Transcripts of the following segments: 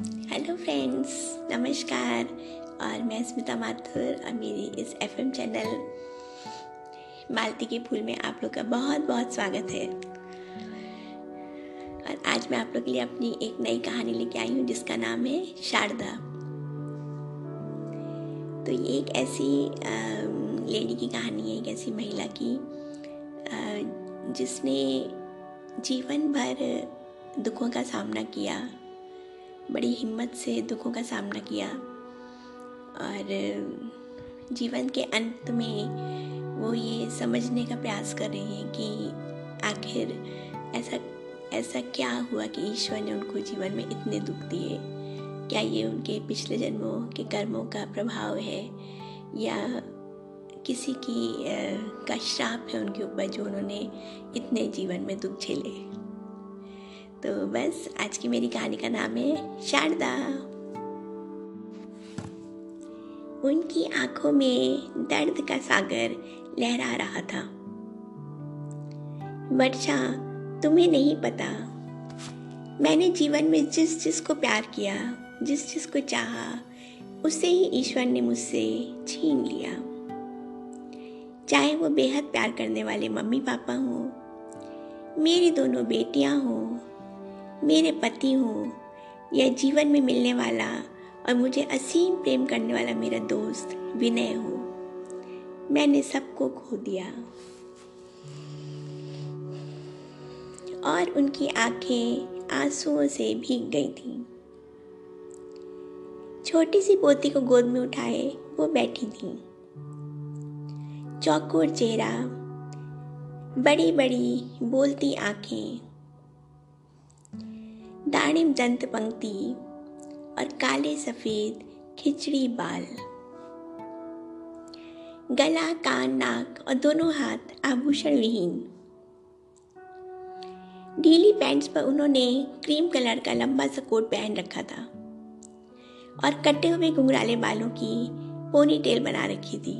Hello friends नमस्कार और मैं स्मिता माथुर और मेरी इस एफएम चैनल मालती के फूल में आप लोग का बहुत बहुत स्वागत है। और आज मैं आप लोग के लिए अपनी एक नई कहानी लेके आई हूँ, जिसका नाम है शारदा। तो ये एक ऐसी लेडी की कहानी है, एक ऐसी महिला की जिसने जीवन भर दुखों का सामना किया। बड़ी हिम्मत से दुखों का सामना किया और जीवन के अंत में वो ये समझने का प्रयास कर रही हैं कि आखिर ऐसा ऐसा क्या हुआ कि ईश्वर ने उनको जीवन में इतने दुख दिए? क्या ये उनके पिछले जन्मों के कर्मों का प्रभाव है? या किसी की का श्राप है उनके ऊपर जो उन्होंने इतने जीवन में दुख झेले? तो बस, आज की मेरी कहानी का नाम है शारदा। उनकी आँखों में दर्द का सागर लहरा रहा था। वर्षा तुम्हें नहीं पता। मैंने जीवन में जिस जिस को प्यार किया, जिस जिस को चाहा, उसे ही ईश्वर ने मुझसे छीन लिया। चाहे वो बेहद प्यार करने वाले मम्मी पापा हों, मेरी दोनों बेटियाँ हों मेरे पति हो या जीवन में मिलने वाला और मुझे असीम प्रेम करने वाला मेरा दोस्त विनय हो। मैंने सबको खो दिया। और उनकी आँखें आंसुओं से भीग गई थी। छोटी सी पोती को गोद में उठाए वो बैठी थी। चौकोर चेहरा बड़ी बड़ी बोलती आँखें दाणिम दंत पंक्ति और काले सफ़ेद खिचड़ी बाल। गला, कान, नाक और दोनों हाथ आभूषण विहीन। ढीली पैंट्स पर उन्होंने क्रीम कलर का लंबा सा कोट पहन रखा था और कटे हुए घुंघराले बालों की पोनी टेल बना रखी थी।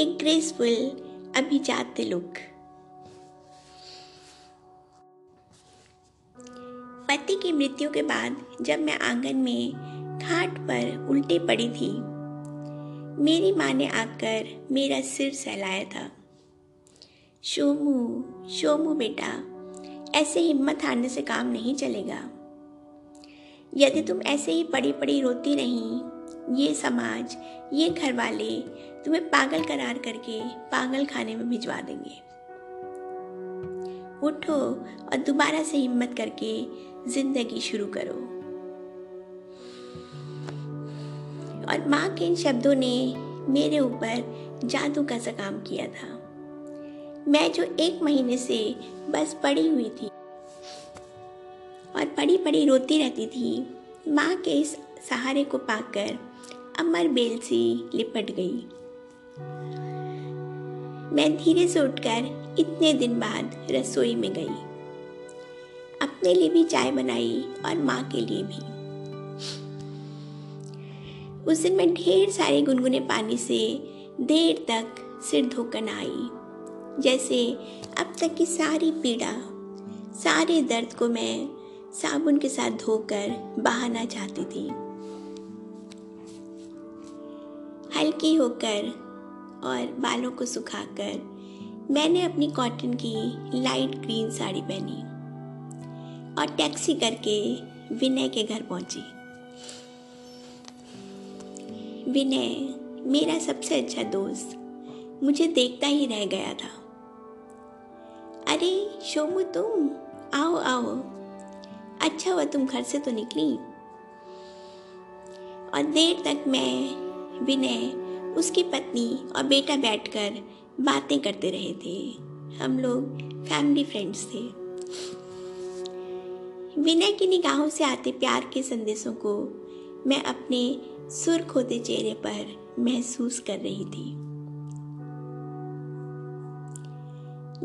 एक ग्रेसफुल अभिजात लुक पति की मृत्यु के बाद जब मैं आँगन में घाट पर उल्टी पड़ी थी, मेरी माँ ने आकर मेरा सिर सहलाया था। शोमू शोमू बेटा, ऐसे हिम्मत हारने से काम नहीं चलेगा। यदि तुम ऐसे ही पड़ी पड़ी रोती नहीं ये समाज, ये घर वाले तुम्हें पागल करार करके पागल खाने में भिजवा देंगे। उठो और दोबारा से हिम्मत करके ज़िंदगी शुरू करो। और माँ के इन शब्दों ने मेरे ऊपर जादू का सा काम किया था। मैं जो एक महीने से बस पड़ी हुई थी और पड़ी पड़ी रोती रहती थी, माँ के इस सहारे को पाकर अमर बेल सी लिपट गई। मैं धीरे से उठकर इतने दिन बाद रसोई में गई। अपने लिए भी चाय बनाई और माँ के लिए भी। उस दिन मैं ढेर सारे गुनगुने पानी से देर तक सिर धोकर आई जैसे अब तक की सारी पीड़ा, सारे दर्द को मैं साबुन के साथ धोकर बहाना चाहती थी। हल्की होकर और बालों को सुखाकर मैंने अपनी कॉटन की लाइट ग्रीन साड़ी पहनी। और टैक्सी करके विनय के घर पहुँची। विनय, मेरा सबसे अच्छा दोस्त, मुझे देखता ही रह गया था। अरे, शोमू तुम, आओ आओ। अच्छा हुआ तुम घर से तो निकली। और देर तक मैं, विनय, उसकी पत्नी और बेटा बैठकर बातें करते रहे थे। हम लोग फैमिली फ्रेंड्स थे। विनय की निगाहों से आते प्यार के संदेशों को मैं अपने सुर्ख होते चेहरे पर महसूस कर रही थी।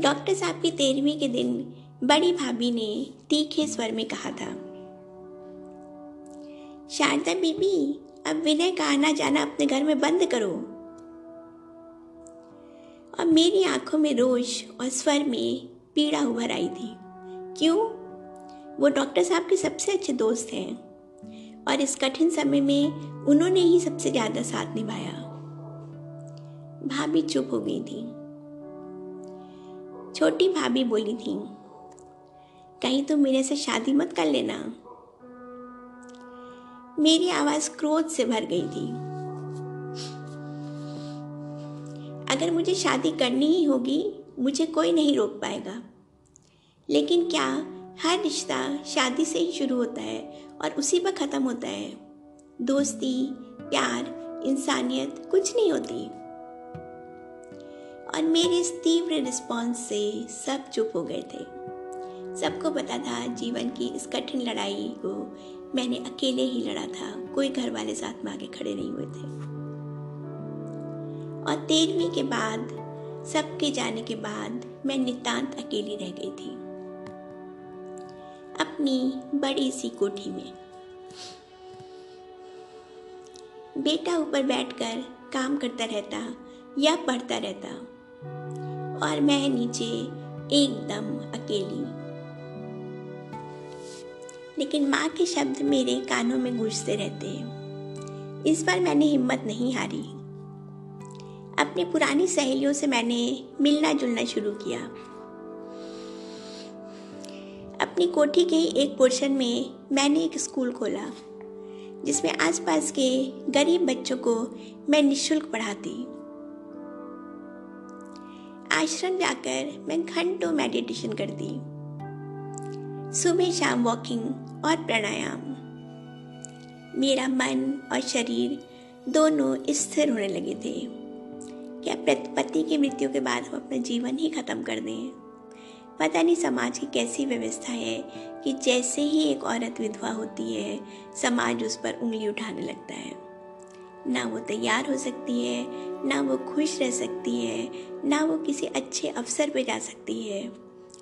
डॉक्टर साहब की तेरहवीं के दिन बड़ी भाभी ने तीखे स्वर में कहा था, शारदा बीबी, अब विनय का आना जाना अपने घर में बंद करो। और मेरी आँखों में रोष और स्वर में पीड़ा उभर आई थी। क्यों? वो डॉक्टर साहब के सबसे अच्छे दोस्त हैं और इस कठिन समय में उन्होंने ही सबसे ज़्यादा साथ निभाया। भाभी चुप हो गई थी। छोटी भाभी बोली थी, कहीं तो मेरे से शादी मत कर लेना। मेरी आवाज़ क्रोध से भर गई थी। अगर मुझे शादी करनी ही होगी, मुझे कोई नहीं रोक पाएगा। लेकिन क्या हर रिश्ता शादी से ही शुरू होता है और उसी पर ख़त्म होता है। दोस्ती, प्यार, इंसानियत कुछ नहीं होती। और मेरे इस तीव्र रिस्पॉन्स से सब चुप हो गए थे। सबको पता था जीवन की इस कठिन लड़ाई को मैंने अकेले ही लड़ा था। कोई घर वाले साथ में आगे खड़े नहीं हुए थे। और तेरहवीं के बाद, सबके जाने के बाद मैं नितांत अकेली रह गई थी। अपनी बड़ी सी कोठी में। बेटा ऊपर बैठकर काम करता रहता या पढ़ता रहता और मैं नीचे एकदम अकेली। लेकिन माँ के शब्द मेरे कानों में गूंजते रहते हैं। इस बार मैंने हिम्मत नहीं हारी। अपनी पुरानी सहेलियों से मैंने मिलना जुलना शुरू किया। अपनी कोठी के एक पोर्शन में मैंने एक स्कूल खोला, जिसमें आसपास के गरीब बच्चों को मैं निशुल्क पढ़ाती। आश्रम जाकर मैं घंटों मेडिटेशन करती। सुबह शाम वॉकिंग और प्राणायाम। मेरा मन और शरीर दोनों स्थिर होने लगे थे। क्या पति की मृत्यु के बाद हम अपना जीवन ही खत्म कर दें? पता नहीं समाज की कैसी व्यवस्था है कि जैसे ही एक औरत विधवा होती है समाज उस पर उंगली उठाने लगता है। ना वो तैयार हो सकती है ना वो खुश रह सकती है ना वो किसी अच्छे अवसर पे जा सकती है।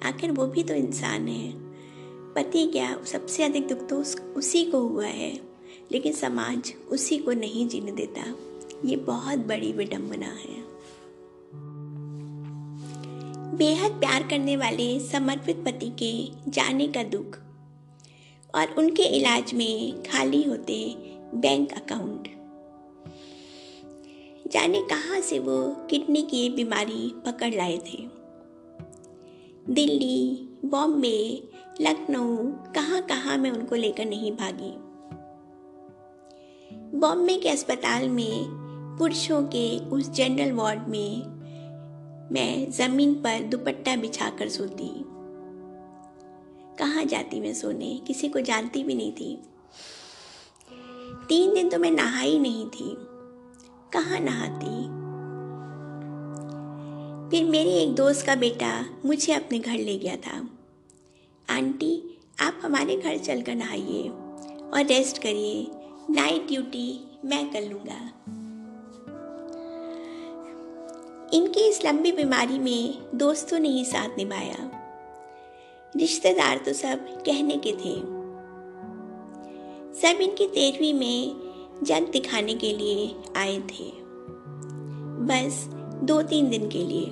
आखिर वो भी तो इंसान है। पति क्या सबसे अधिक दुख तो उस, उसी को हुआ है लेकिन समाज उसी को नहीं जीने देता। ये बहुत बड़ी विडंबना है। बेहद प्यार करने वाले समर्पित पति के जाने का दुख और उनके इलाज में खाली होते बैंक अकाउंट। जाने कहाँ से वो किडनी की बीमारी पकड़ लाए थे? दिल्ली, बॉम्बे, लखनऊ कहाँ कहाँ मैं उनको लेकर नहीं भागी। बॉम्बे के अस्पताल में पुरुषों के उस जनरल वार्ड में मैं ज़मीन पर दुपट्टा बिछाकर सोती। कहाँ जाती मैं सोने? किसी को जानती भी नहीं थी। तीन दिन तो मैं नहाई नहीं थी। कहाँ नहाती? फिर मेरी एक दोस्त का बेटा मुझे अपने घर ले गया था। आंटी, आप हमारे घर चलकर नहाइए और रेस्ट करिए। नाइट ड्यूटी मैं कर लूँगा। इनकी इस लंबी बीमारी में दोस्तों ने ही साथ निभाया। रिश्तेदार तो सब कहने के थे। सब इनकी तेरहवीं में जग दिखाने के लिए आए थे। बस दो तीन दिन के लिए।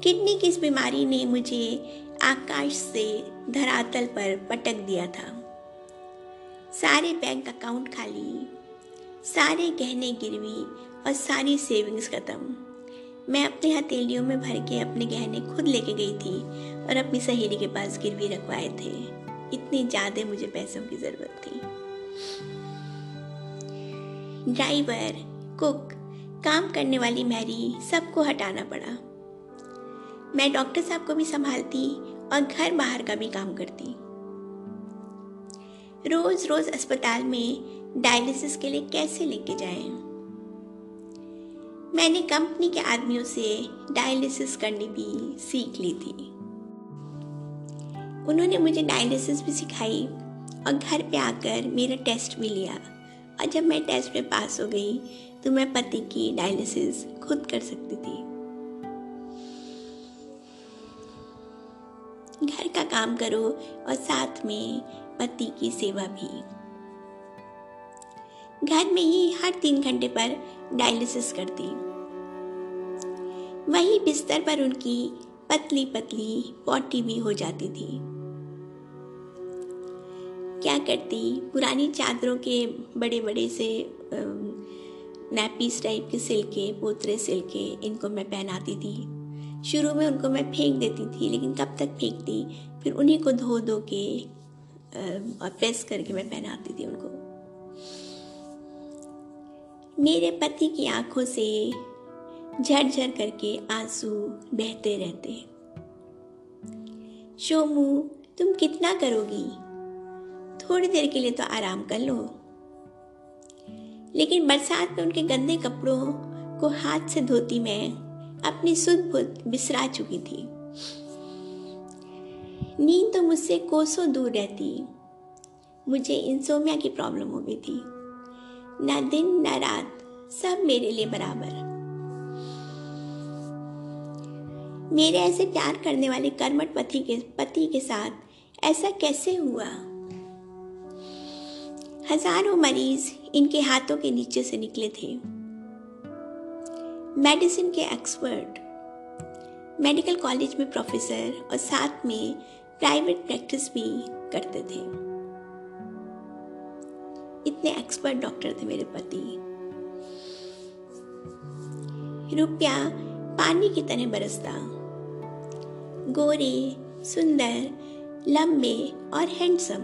किडनी की इस बीमारी ने मुझे आकाश से धरातल पर पटक दिया था। सारे बैंक अकाउंट खाली, सारे गहने गिरवी और सारी सेविंग्स खत्म। मैं अपने हथेलियों में भर के अपने गहने खुद लेके गई थी और अपनी सहेली के पास गिरवी रखवाए थे। इतनी ज़्यादा मुझे पैसों की ज़रूरत थी। ड्राइवर, कुक, काम करने वाली मैरी सबको हटाना पड़ा। मैं डॉक्टर साहब को भी संभालती और घर बाहर का भी काम करती। रोज रोज अस्पताल में डायलिसिस के लिए कैसे लेके जाएँ? मैंने कंपनी के आदमियों से डायलिसिस करनी भी सीख ली थी। उन्होंने मुझे डायलिसिस भी सिखाई और घर पे आकर मेरा टेस्ट भी लिया। और जब मैं टेस्ट में पास हो गई तो मैं पति की डायलिसिस खुद कर सकती थी। घर का काम करो और साथ में पति की सेवा भी घर में ही हर तीन घंटे पर डायलिसिस करती वही बिस्तर पर उनकी पतली पतली पॉटी भी हो जाती थी। क्या करती? पुरानी चादरों के बड़े बड़े से नैपीस टाइप के सिलके, पोतरे सिलके इनको मैं पहनाती थी। शुरू में उनको मैं फेंक देती थी, लेकिन कब तक फेंकती? फिर उन्हीं को धो धो के प्रेस करके मैं पहनाती थी उनको। मेरे पति की आँखों से झरझर करके आँसू बहते रहते शोमू, तुम कितना करोगी? थोड़ी देर के लिए तो आराम कर लो। लेकिन बरसात में उनके गंदे कपड़ों को हाथ से धोती मैं अपनी सुध बुध बिसरा चुकी थी। नींद तो मुझसे कोसों दूर रहती। मुझे इंसोमिया की प्रॉब्लम हो गई थी। ना दिन, ना रात, सब मेरे लिए बराबर मेरे ऐसे प्यार करने वाले कर्मठ पति के पति के साथ ऐसा कैसे हुआ? हज़ारों मरीज़ इनके हाथों के नीचे से निकले थे। मेडिसिन के एक्सपर्ट, मेडिकल कॉलेज में प्रोफेसर और साथ में प्राइवेट प्रैक्टिस भी करते थे। इतने एक्सपर्ट डॉक्टर थे मेरे पति। रुपया पानी की तरह बरसता। गोरे, सुंदर, लंबे और हैंडसम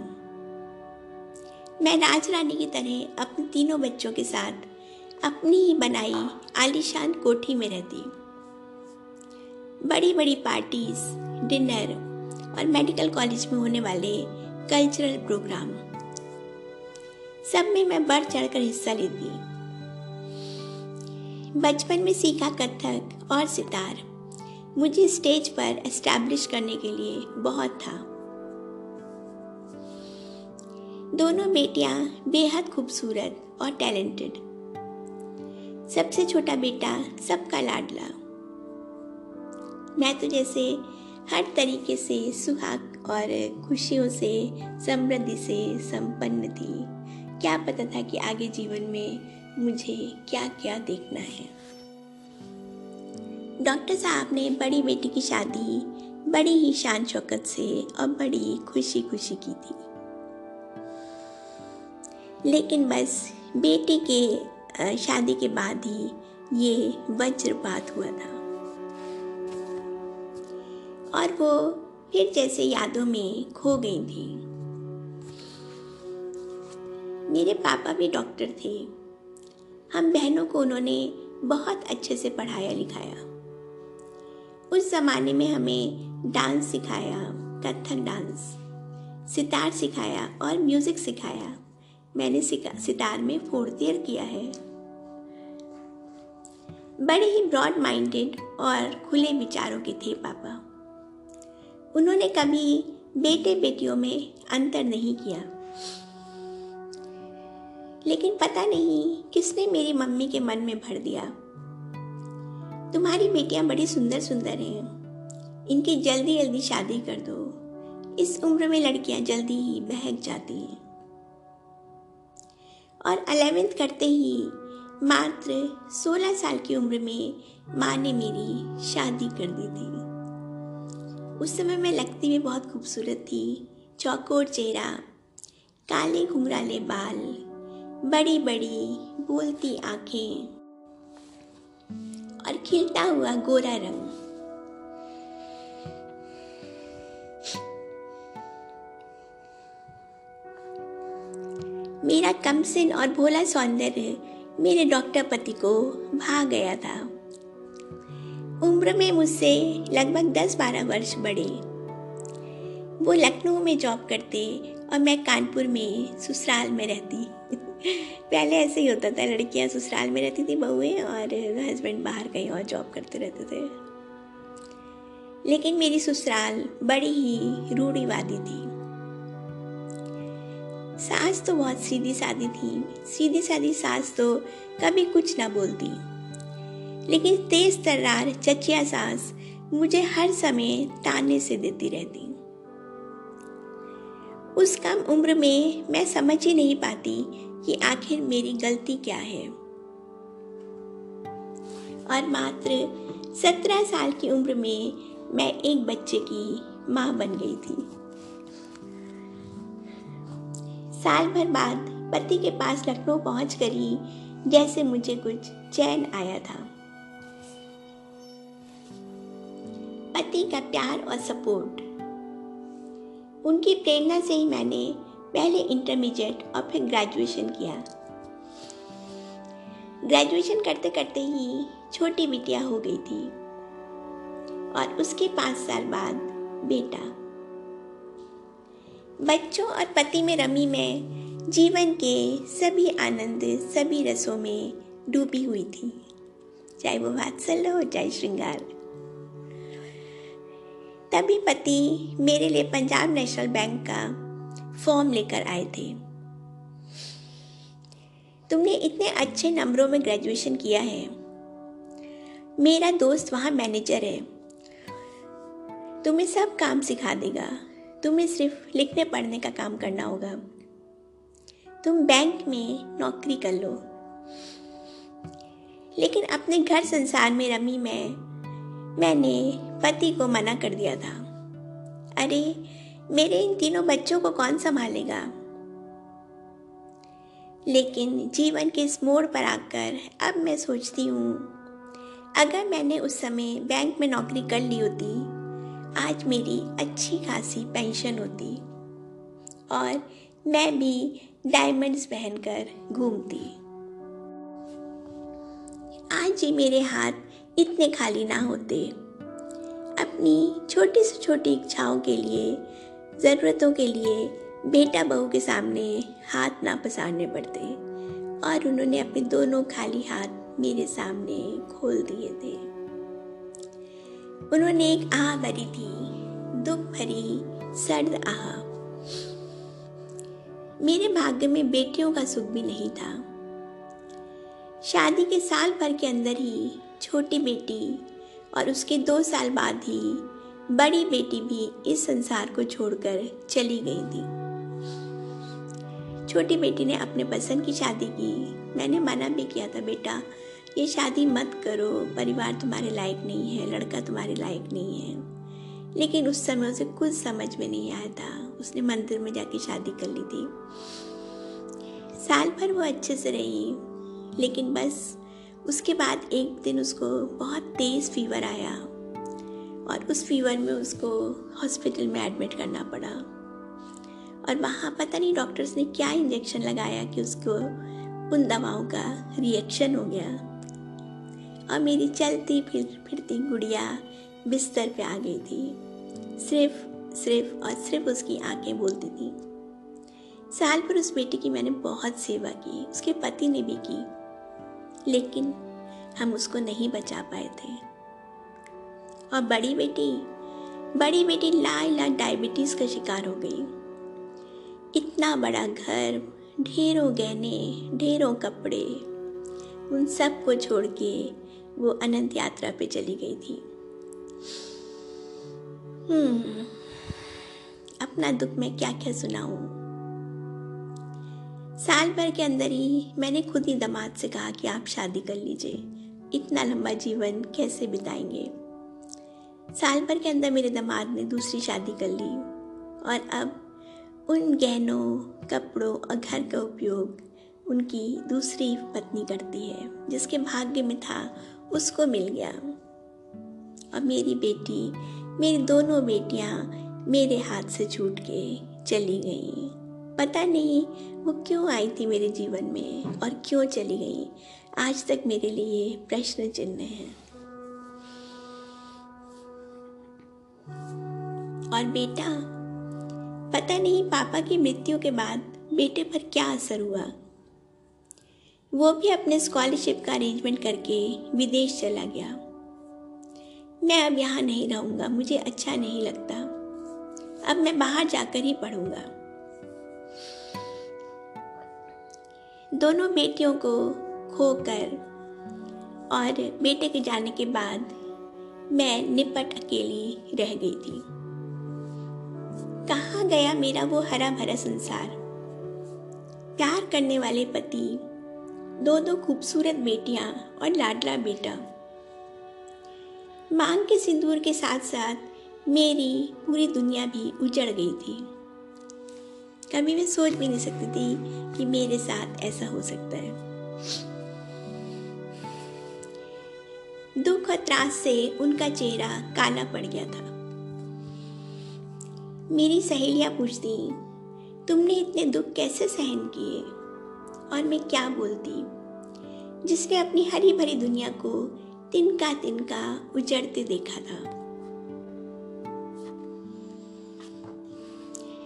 मैं राजरानी की तरह अपने तीनों बच्चों के साथ अपनी ही बनाई आलीशान कोठी में रहती। बड़ी बड़ी पार्टीज़ डिनर और मेडिकल कॉलेज में होने वाले कल्चरल प्रोग्राम सब में मैं बढ़ चढ़कर हिस्सा लेती बचपन में सीखा कथक और सितार, मुझे स्टेज पर एस्टैब्लिश करने के लिए बहुत था। दोनों बेटियाँ बेहद खूबसूरत और टैलेंटेड। सबसे छोटा बेटा सबका लाडला। मैं तो जैसे हर तरीके से सुहाग और खुशियों से समृद्धि से संपन्न थी। क्या पता था कि आगे जीवन में मुझे क्या क्या देखना है। डॉक्टर साहब ने बड़ी बेटी की शादी, बड़ी ही शान शौकत से और बड़ी खुशी खुशी की थी। लेकिन बस बेटी के शादी के बाद ही ये वज्रपात हुआ था। और वो फिर जैसे यादों में खो गई थी। मेरे पापा भी डॉक्टर थे। हम बहनों को उन्होंने बहुत अच्छे से पढ़ाया, लिखाया। उस ज़माने में हमें डांस सिखाया कथक डांस, सितार सिखाया और म्यूज़िक सिखाया। मैंने सितार में फोर्थ ईयर किया है। बड़े ही ब्रॉड माइंडेड और खुले विचारों के थे पापा। उन्होंने कभी बेटे बेटियों में अंतर नहीं किया। लेकिन पता नहीं किसने मेरी मम्मी के मन में भर दिया। तुम्हारी बेटियाँ बड़ी सुंदर सुंदर हैं। इनकी जल्दी जल्दी शादी कर दो। इस उम्र में लड़कियाँ जल्दी ही बहक जाती हैं। और अलेवेंथ करते ही मात्र 16 साल की उम्र में माँ ने मेरी शादी कर दी थी। उस समय मैं लगती भी बहुत खूबसूरत थी। चौकोर चेहरा, काले घुंघराले बाल बड़ी बड़ी बोलती आँखें और खिलता हुआ गोरा रंग। मेरा कमसिन और भोला सौंदर्य मेरे डॉक्टर पति को भा गया था। उम्र में मुझसे लगभग दस बारह वर्ष बड़े। वो लखनऊ में जॉब करते और मैं कानपुर में ससुराल में रहती। पहले ऐसे ही होता था, लड़कियाँ ससुराल में रहती थी, बहुएँ और हस्बैंड बाहर कहीं और जॉब करते रहते थे। लेकिन मेरी ससुराल बड़ी ही रूढ़ीवादी थी। सास तो बहुत सीधी सादी थी। सीधी सादी सास तो कभी कुछ ना बोलती। लेकिन तेज तर्रार, चचिया सास मुझे हर समय ताने से देती रहती। उस कम उम्र में मैं समझ ही नहीं पाती कि आखिर मेरी गलती क्या है? और मात्र सत्रह साल की उम्र में मैं एक बच्चे की माँ बन गई थी। साल भर बाद पति के पास लखनऊ पहुँच कर ही जैसे मुझे कुछ चैन आया था। पति का प्यार और सपोर्ट। उनकी प्रेरणा से ही मैंने पहले इंटरमीडिएट और फिर ग्रेजुएशन किया। ग्रेजुएशन करते करते ही छोटी बिटिया हो गई थी और उसके पाँच साल बाद बेटा। बच्चों और पति में रमी में जीवन के सभी आनंद, सभी रसों में डूबी हुई थी। चाहे वो वात्सल्य हो, चाहे श्रृंगार। तभी पति मेरे लिए पंजाब नेशनल बैंक का फॉर्म लेकर आए थे। तुमने इतने अच्छे नंबरों में ग्रेजुएशन किया है। मेरा दोस्त वहाँ मैनेजर है। तुम्हें सब काम सिखा देगा। तुम्हें सिर्फ़ लिखने पढ़ने का काम करना होगा। तुम बैंक में नौकरी कर लो। लेकिन अपने घर संसार में रमी में। मैंने पति को मना कर दिया था। अरे मेरे इन तीनों बच्चों को कौन संभालेगा? लेकिन जीवन के इस मोड़ पर आकर अब मैं सोचती हूँ, अगर मैंने उस समय बैंक में नौकरी कर ली होती, आज मेरी अच्छी खासी पेंशन होती और मैं भी डायमंड्स पहनकर घूमती। आज ही मेरे हाथ इतने खाली ना होते। अपनी छोटी से छोटी इच्छाओं के लिए ज़रूरतों के लिए बेटा बहू के सामने हाथ ना पसारने पड़ते और उन्होंने अपने दोनों खाली हाथ मेरे सामने खोल दिए थे। उन्होंने एक आह भरी थी, दुख भरी, सर्द आह। मेरे भाग्य में बेटियों का सुख भी नहीं था। शादी के साल भर के अंदर ही छोटी बेटी और उसके दो साल बाद ही बड़ी बेटी भी इस संसार को छोड़कर चली गई थी। छोटी बेटी ने अपने पसंद की शादी की। मैंने मना भी किया था, बेटा, ये शादी मत करो। परिवार तुम्हारे लायक नहीं है, लड़का तुम्हारे लायक नहीं है। लेकिन उस समय उसे कुछ समझ में नहीं आया था। उसने मंदिर में जाके शादी कर ली थी। साल भर वो अच्छे से रही। लेकिन बस उसके बाद एक दिन उसको बहुत तेज़ फीवर आया। और उस फीवर में उसको हॉस्पिटल में एडमिट करना पड़ा। और वहाँ पता नहीं डॉक्टर्स ने क्या इंजेक्शन लगाया कि उसको उन दवाओं का रिएक्शन हो गया। और मेरी चलती फिर, फिरती गुड़िया बिस्तर पे आ गई थी। सिर्फ़ सिर्फ़ और सिर्फ़ उसकी आँखें बोलती थी। साल भर उस बेटी की मैंने बहुत सेवा की, उसके पति ने भी की। लेकिन हम उसको नहीं बचा पाए थे। और बड़ी बेटी बड़ी बेटी ला ला डायबिटीज़ का शिकार हो गई। इतना बड़ा घर, ढेरों गहने, ढेरों कपड़े, उन सबको छोड़ के वो अनंत यात्रा पे चली गई थी। हम्म अपना दुख मैं क्या क्या सुनाऊं? साल भर के अंदर ही मैंने खुद ही दमाद से कहा कि आप शादी कर लीजिए। इतना लंबा जीवन कैसे बिताएँगे? साल भर के अंदर मेरे दमाद ने दूसरी शादी कर ली और अब उन गहनों, कपड़ों और घर का उपयोग उनकी दूसरी पत्नी करती है, जिसके भाग्य में था, उसको मिल गया। और मेरी बेटी, मेरी दोनों बेटियाँ मेरे हाथ से छूट के चली गई। पता नहीं वो क्यों आई थी मेरे जीवन में और क्यों चली गई। आज तक मेरे लिए प्रश्न चिन्ह है। और बेटा, पता नहीं पापा की मृत्यु के बाद बेटे पर क्या असर हुआ। वो भी अपने स्कॉलरशिप का अरेंजमेंट करके विदेश चला गया। मैं अब यहाँ नहीं रहूँगा, मुझे अच्छा नहीं लगता। अब मैं बाहर जाकर ही पढ़ूँगा। दोनों बेटियों को खोकर और बेटे के जाने के बाद मैं निपट अकेली रह गई थी। कहाँ गया मेरा वो हरा भरा संसार? प्यार करने वाले पति दो दो खूबसूरत बेटियाँ और लाडला बेटा। मांग के सिंदूर के साथ साथ मेरी पूरी दुनिया भी उजड़ गई थी। कभी मैं सोच भी नहीं सकती थी कि मेरे साथ ऐसा हो सकता है। दुख और त्रास से उनका चेहरा काला पड़ गया था। मेरी सहेलियाँ पूछती, तुमने इतने दुख कैसे सहन किए? और मैं क्या बोलती, जिसने अपनी हरी भरी दुनिया को तिनका तिनका उजड़ते देखा था।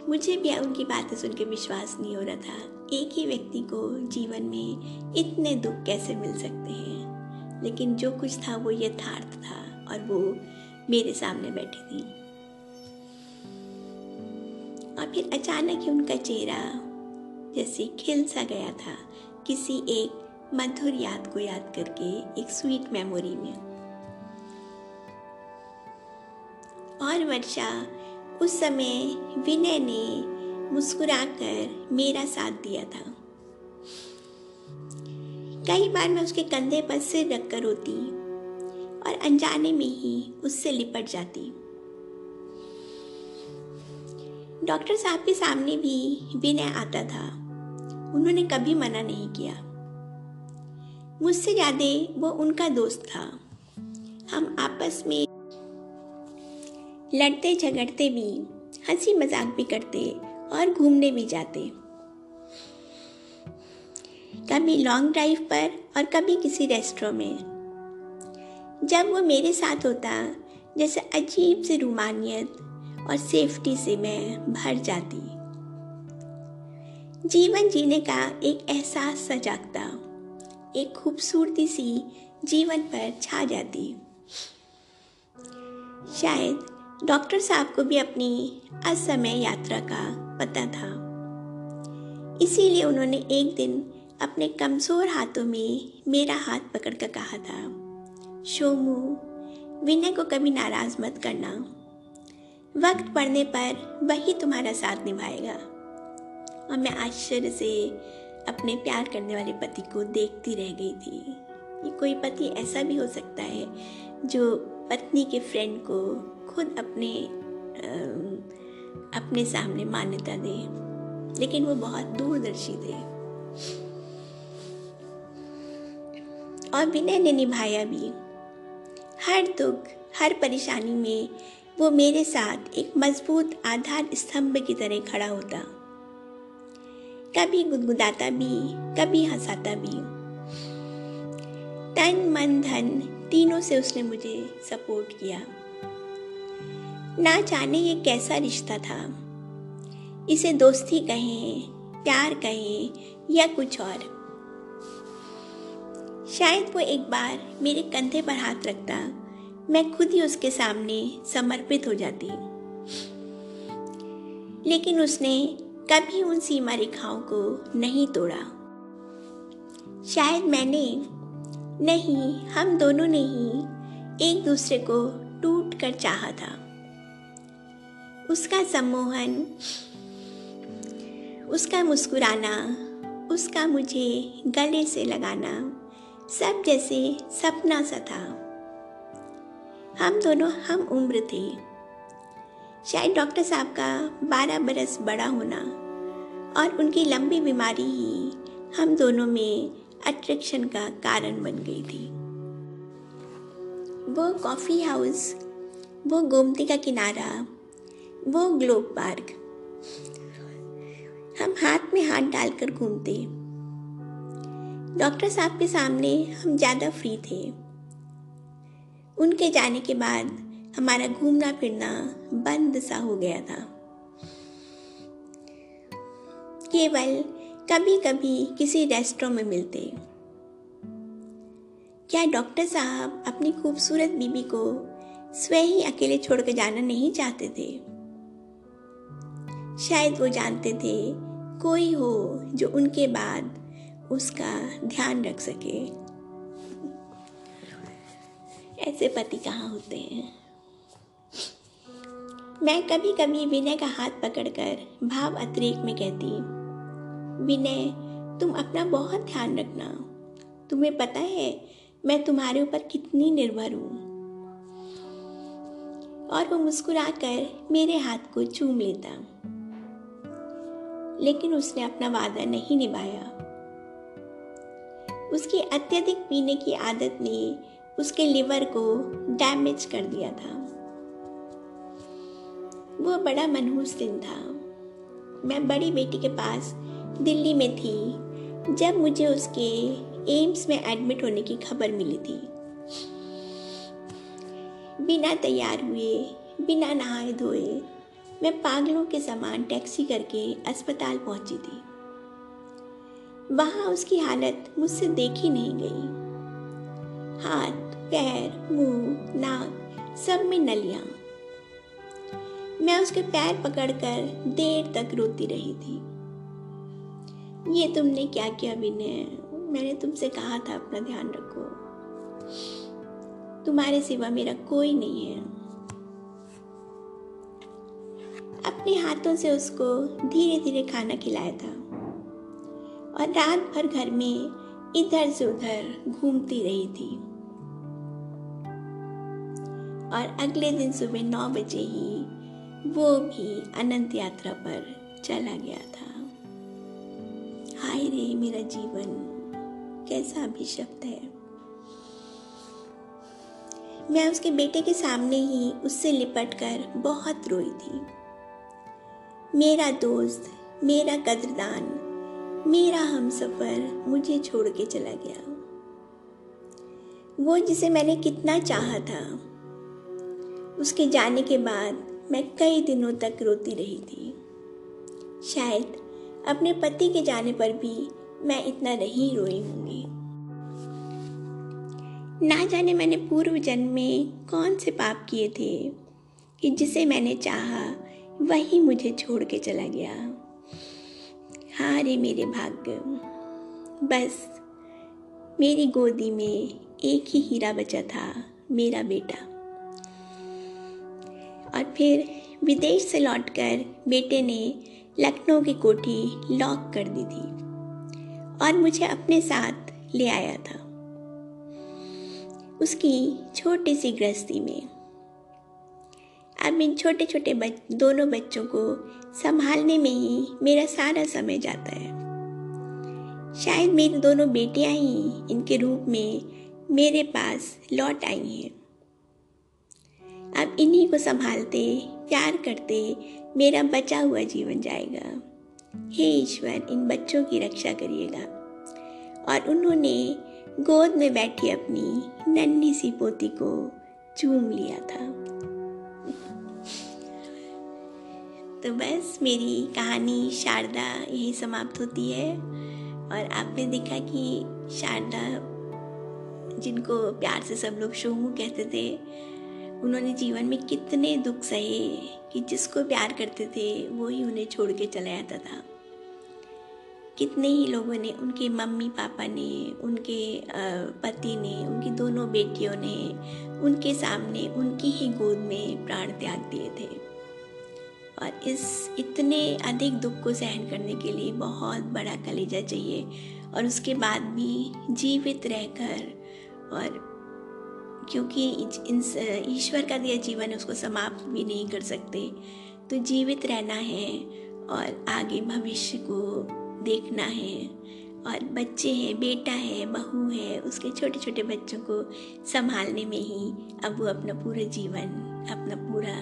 मुझे भी उनकी बातें सुनकर विश्वास नहीं हो रहा था, एक ही व्यक्ति को जीवन में इतने दुख कैसे मिल सकते हैं। लेकिन जो कुछ था वो यथार्थ था और वो मेरे सामने बैठी थी। और फिर अचानक ही उनका चेहरा जैसे खिल सा गया था, किसी एक मधुर याद को याद करके एक स्वीट मेमोरी में। और वर्षा, उस समय विनय ने मुस्कुराकर मेरा साथ दिया था। कई बार मैं उसके कंधे पर सिर रखकर रोती और अनजाने में ही उससे लिपट जाती डॉक्टर साहब के सामने भी विनय आता था। उन्होंने कभी मना नहीं किया। मुझसे ज़्यादा वो उनका दोस्त था। हम आपस में लड़ते झगड़ते भी हँसी मज़ाक भी करते और घूमने भी जाते। कभी लॉन्ग ड्राइव पर और कभी किसी रेस्टोरेंट में। जब वो मेरे साथ होता, जैसे अजीब सी रूमानियत और सेफ्टी से मैं भर जाती। जीवन जीने का एक एहसास सजागता एक खूबसूरती सी जीवन पर छा जाती। शायद डॉक्टर साहब को भी अपनी असमय यात्रा का पता था। इसीलिए उन्होंने एक दिन अपने कमज़ोर हाथों में मेरा हाथ पकड़कर कहा था, शोमू, विनय को कभी नाराज़ मत करना। वक्त पड़ने पर वही तुम्हारा साथ निभाएगा। और मैं आश्चर्य से अपने प्यार करने वाले पति को देखती रह गई थी। कि कोई पति ऐसा भी हो सकता है जो पत्नी के फ्रेंड को खुद अपने अपने सामने मान्यता दे। लेकिन वो बहुत दूरदर्शी थे। और विनय ने निभाया भी। हर दुख, हर परेशानी में वो मेरे साथ एक मज़बूत आधार स्तंभ की तरह खड़ा होता। कभी गुदगुदाता भी, कभी हंसाता भी। तन, मन, धन तीनों से उसने मुझे सपोर्ट किया। ना जाने ये कैसा रिश्ता था। इसे दोस्ती कहें, प्यार कहें या कुछ और। शायद वो एक बार मेरे कंधे पर हाथ रखता, मैं खुद ही उसके सामने समर्पित हो जाती। लेकिन उसने कभी उन सीमा रेखाओं को नहीं तोड़ा। शायद मैंने नहीं, हम दोनों ने ही एक दूसरे को टूट कर चाहा था। उसका सम्मोहन, उसका मुस्कुराना, उसका मुझे गले से लगाना सब जैसे सपना सा था। हम दोनों, हम उम्र थे। शायद डॉक्टर साहब का बारह बरस बड़ा होना और उनकी लंबी बीमारी ही हम दोनों में अट्रैक्शन का कारण बन गई थी। वो कॉफ़ी हाउस वो गोमती का किनारा, वो ग्लोब पार्क हम हाथ में हाथ डालकर घूमते। डॉक्टर साहब के सामने हम ज़्यादा फ्री थे। उनके जाने के बाद हमारा घूमना फिरना बंद सा हो गया था। केवल कभी कभी किसी रेस्टोरेंट में मिलते। क्या डॉक्टर साहब अपनी खूबसूरत बीबी को स्वयं ही अकेले छोड़कर जाना नहीं चाहते थे? शायद वो जानते थे कोई हो जो उनके बाद उसका ध्यान रख सके। ऐसे पति कहाँ होते हैं? मैं कभी कभी विनय का हाथ पकड़कर भाव अतिरेक में कहती विनय, तुम अपना बहुत ध्यान रखना। तुम्हें पता है, मैं तुम्हारे ऊपर कितनी निर्भर हूँ। और वो मुस्कुराकर मेरे हाथ को चूम लेता। लेकिन उसने अपना वादा नहीं निभाया। उसकी अत्यधिक पीने की आदत ने उसके लिवर को डैमेज कर दिया था। वो बड़ा मनहूस दिन था। मैं बड़ी बेटी के पास दिल्ली में थी, जब मुझे उसके एम्स में एडमिट होने की खबर मिली थी। बिना तैयार हुए, बिना नहाए धोए, मैं पागलों के समान टैक्सी करके अस्पताल पहुँची थी। वहाँ उसकी हालत मुझसे देखी नहीं गई। हाथ, पैर, मुँह, नाक, सब में नलियाँ। मैं उसके पैर पकड़कर देर तक रोती रही थी। ये तुमने क्या किया विनय? मैंने तुमसे कहा था, अपना ध्यान रखो। तुम्हारे सिवा मेरा कोई नहीं है। अपने हाथों से उसको धीरे धीरे खाना खिलाया था। और रात भर घर में इधर से उधर घूमती रही थी। और अगले दिन सुबह नौ बजे ही वो भी अनंत यात्रा पर चला गया था। हाय रे मेरा जीवन, कैसा अभिशप्त है। मैं उसके बेटे के सामने ही उससे लिपट कर बहुत रोई थी। मेरा दोस्त, मेरा कदरदान मेरा हम सफ़र मुझे छोड़ के चला गया। वो जिसे मैंने कितना चाहा था, उसके जाने के बाद मैं कई दिनों तक रोती रही थी। शायद अपने पति के जाने पर भी मैं इतना नहीं रोई होंगी। ना जाने मैंने पूर्व जन्म में कौन से पाप किए थे कि जिसे मैंने चाहा वही मुझे छोड़ के चला गया। हाँ रे मेरे भाग्य। बस, मेरी गोदी में एक ही हीरा बचा था, मेरा बेटा। और फिर विदेश से लौटकर बेटे ने लखनऊ की कोठी लॉक कर दी थी और मुझे अपने साथ ले आया था। उसकी छोटी सी गृहस्थी में। अब इन छोटे छोटे बच, दोनों बच्चों को संभालने में ही मेरा सारा समय जाता है। शायद मेरी दोनों बेटियाँ ही इनके रूप में मेरे पास लौट आई हैं। अब इन्हीं को संभालते, प्यार करते मेरा बचा हुआ जीवन जाएगा। हे ईश्वर, इन बच्चों की रक्षा करिएगा। और उन्होंने गोद में बैठी अपनी नन्ही सी पोती को चूम लिया था। तो बस मेरी कहानी शारदा यही समाप्त होती है। और आपने देखा कि शारदा, जिनको प्यार से सब लोग शोमू कहते थे, उन्होंने जीवन में कितने दुख सहे कि जिसको प्यार करते थे, वो ही उन्हें छोड़ के चला जाता था। कितने ही लोगों ने, उनके मम्मी पापा ने, उनके पति ने, उनकी दोनों बेटियों ने, उनके सामने, उनकी ही गोद में प्राण त्याग दिए थे। और इस इतने अधिक दुख को सहन करने के लिए बहुत बड़ा कलेजा चाहिए। और उसके बाद भी जीवित रहकर और क्योंकि ईश्वर का दिया जीवन है, उसको समाप्त भी नहीं कर सकते। तो जीवित रहना है और आगे भविष्य को देखना है। और बच्चे हैं, बेटा है, बहू है, उसके छोटे छोटे बच्चों को संभालने में ही अब वो अपना पूरा जीवन, अपना पूरा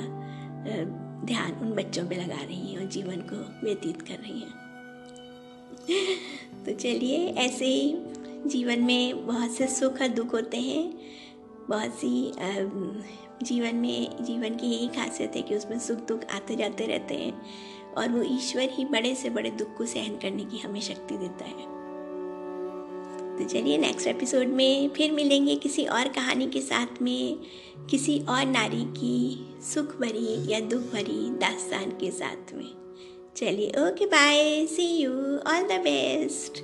ध्यान उन बच्चों पे लगा रही हैं और जीवन को व्यतीत कर रही हैं। तो चलिए, ऐसे ही जीवन में बहुत से सुख और दुख होते हैं। बहुत सी जीवन में, जीवन की यही खासियत है कि उसमें सुख दुख आते जाते रहते हैं और वो ईश्वर ही बड़े से बड़े दुख को सहन करने की हमें शक्ति देता है। तो चलिए नेक्स्ट एपिसोड में फिर मिलेंगे किसी और कहानी के साथ में। किसी और नारी की सुख भरी या दुख भरी दास्तान के साथ में। चलिए okay bye see you all the best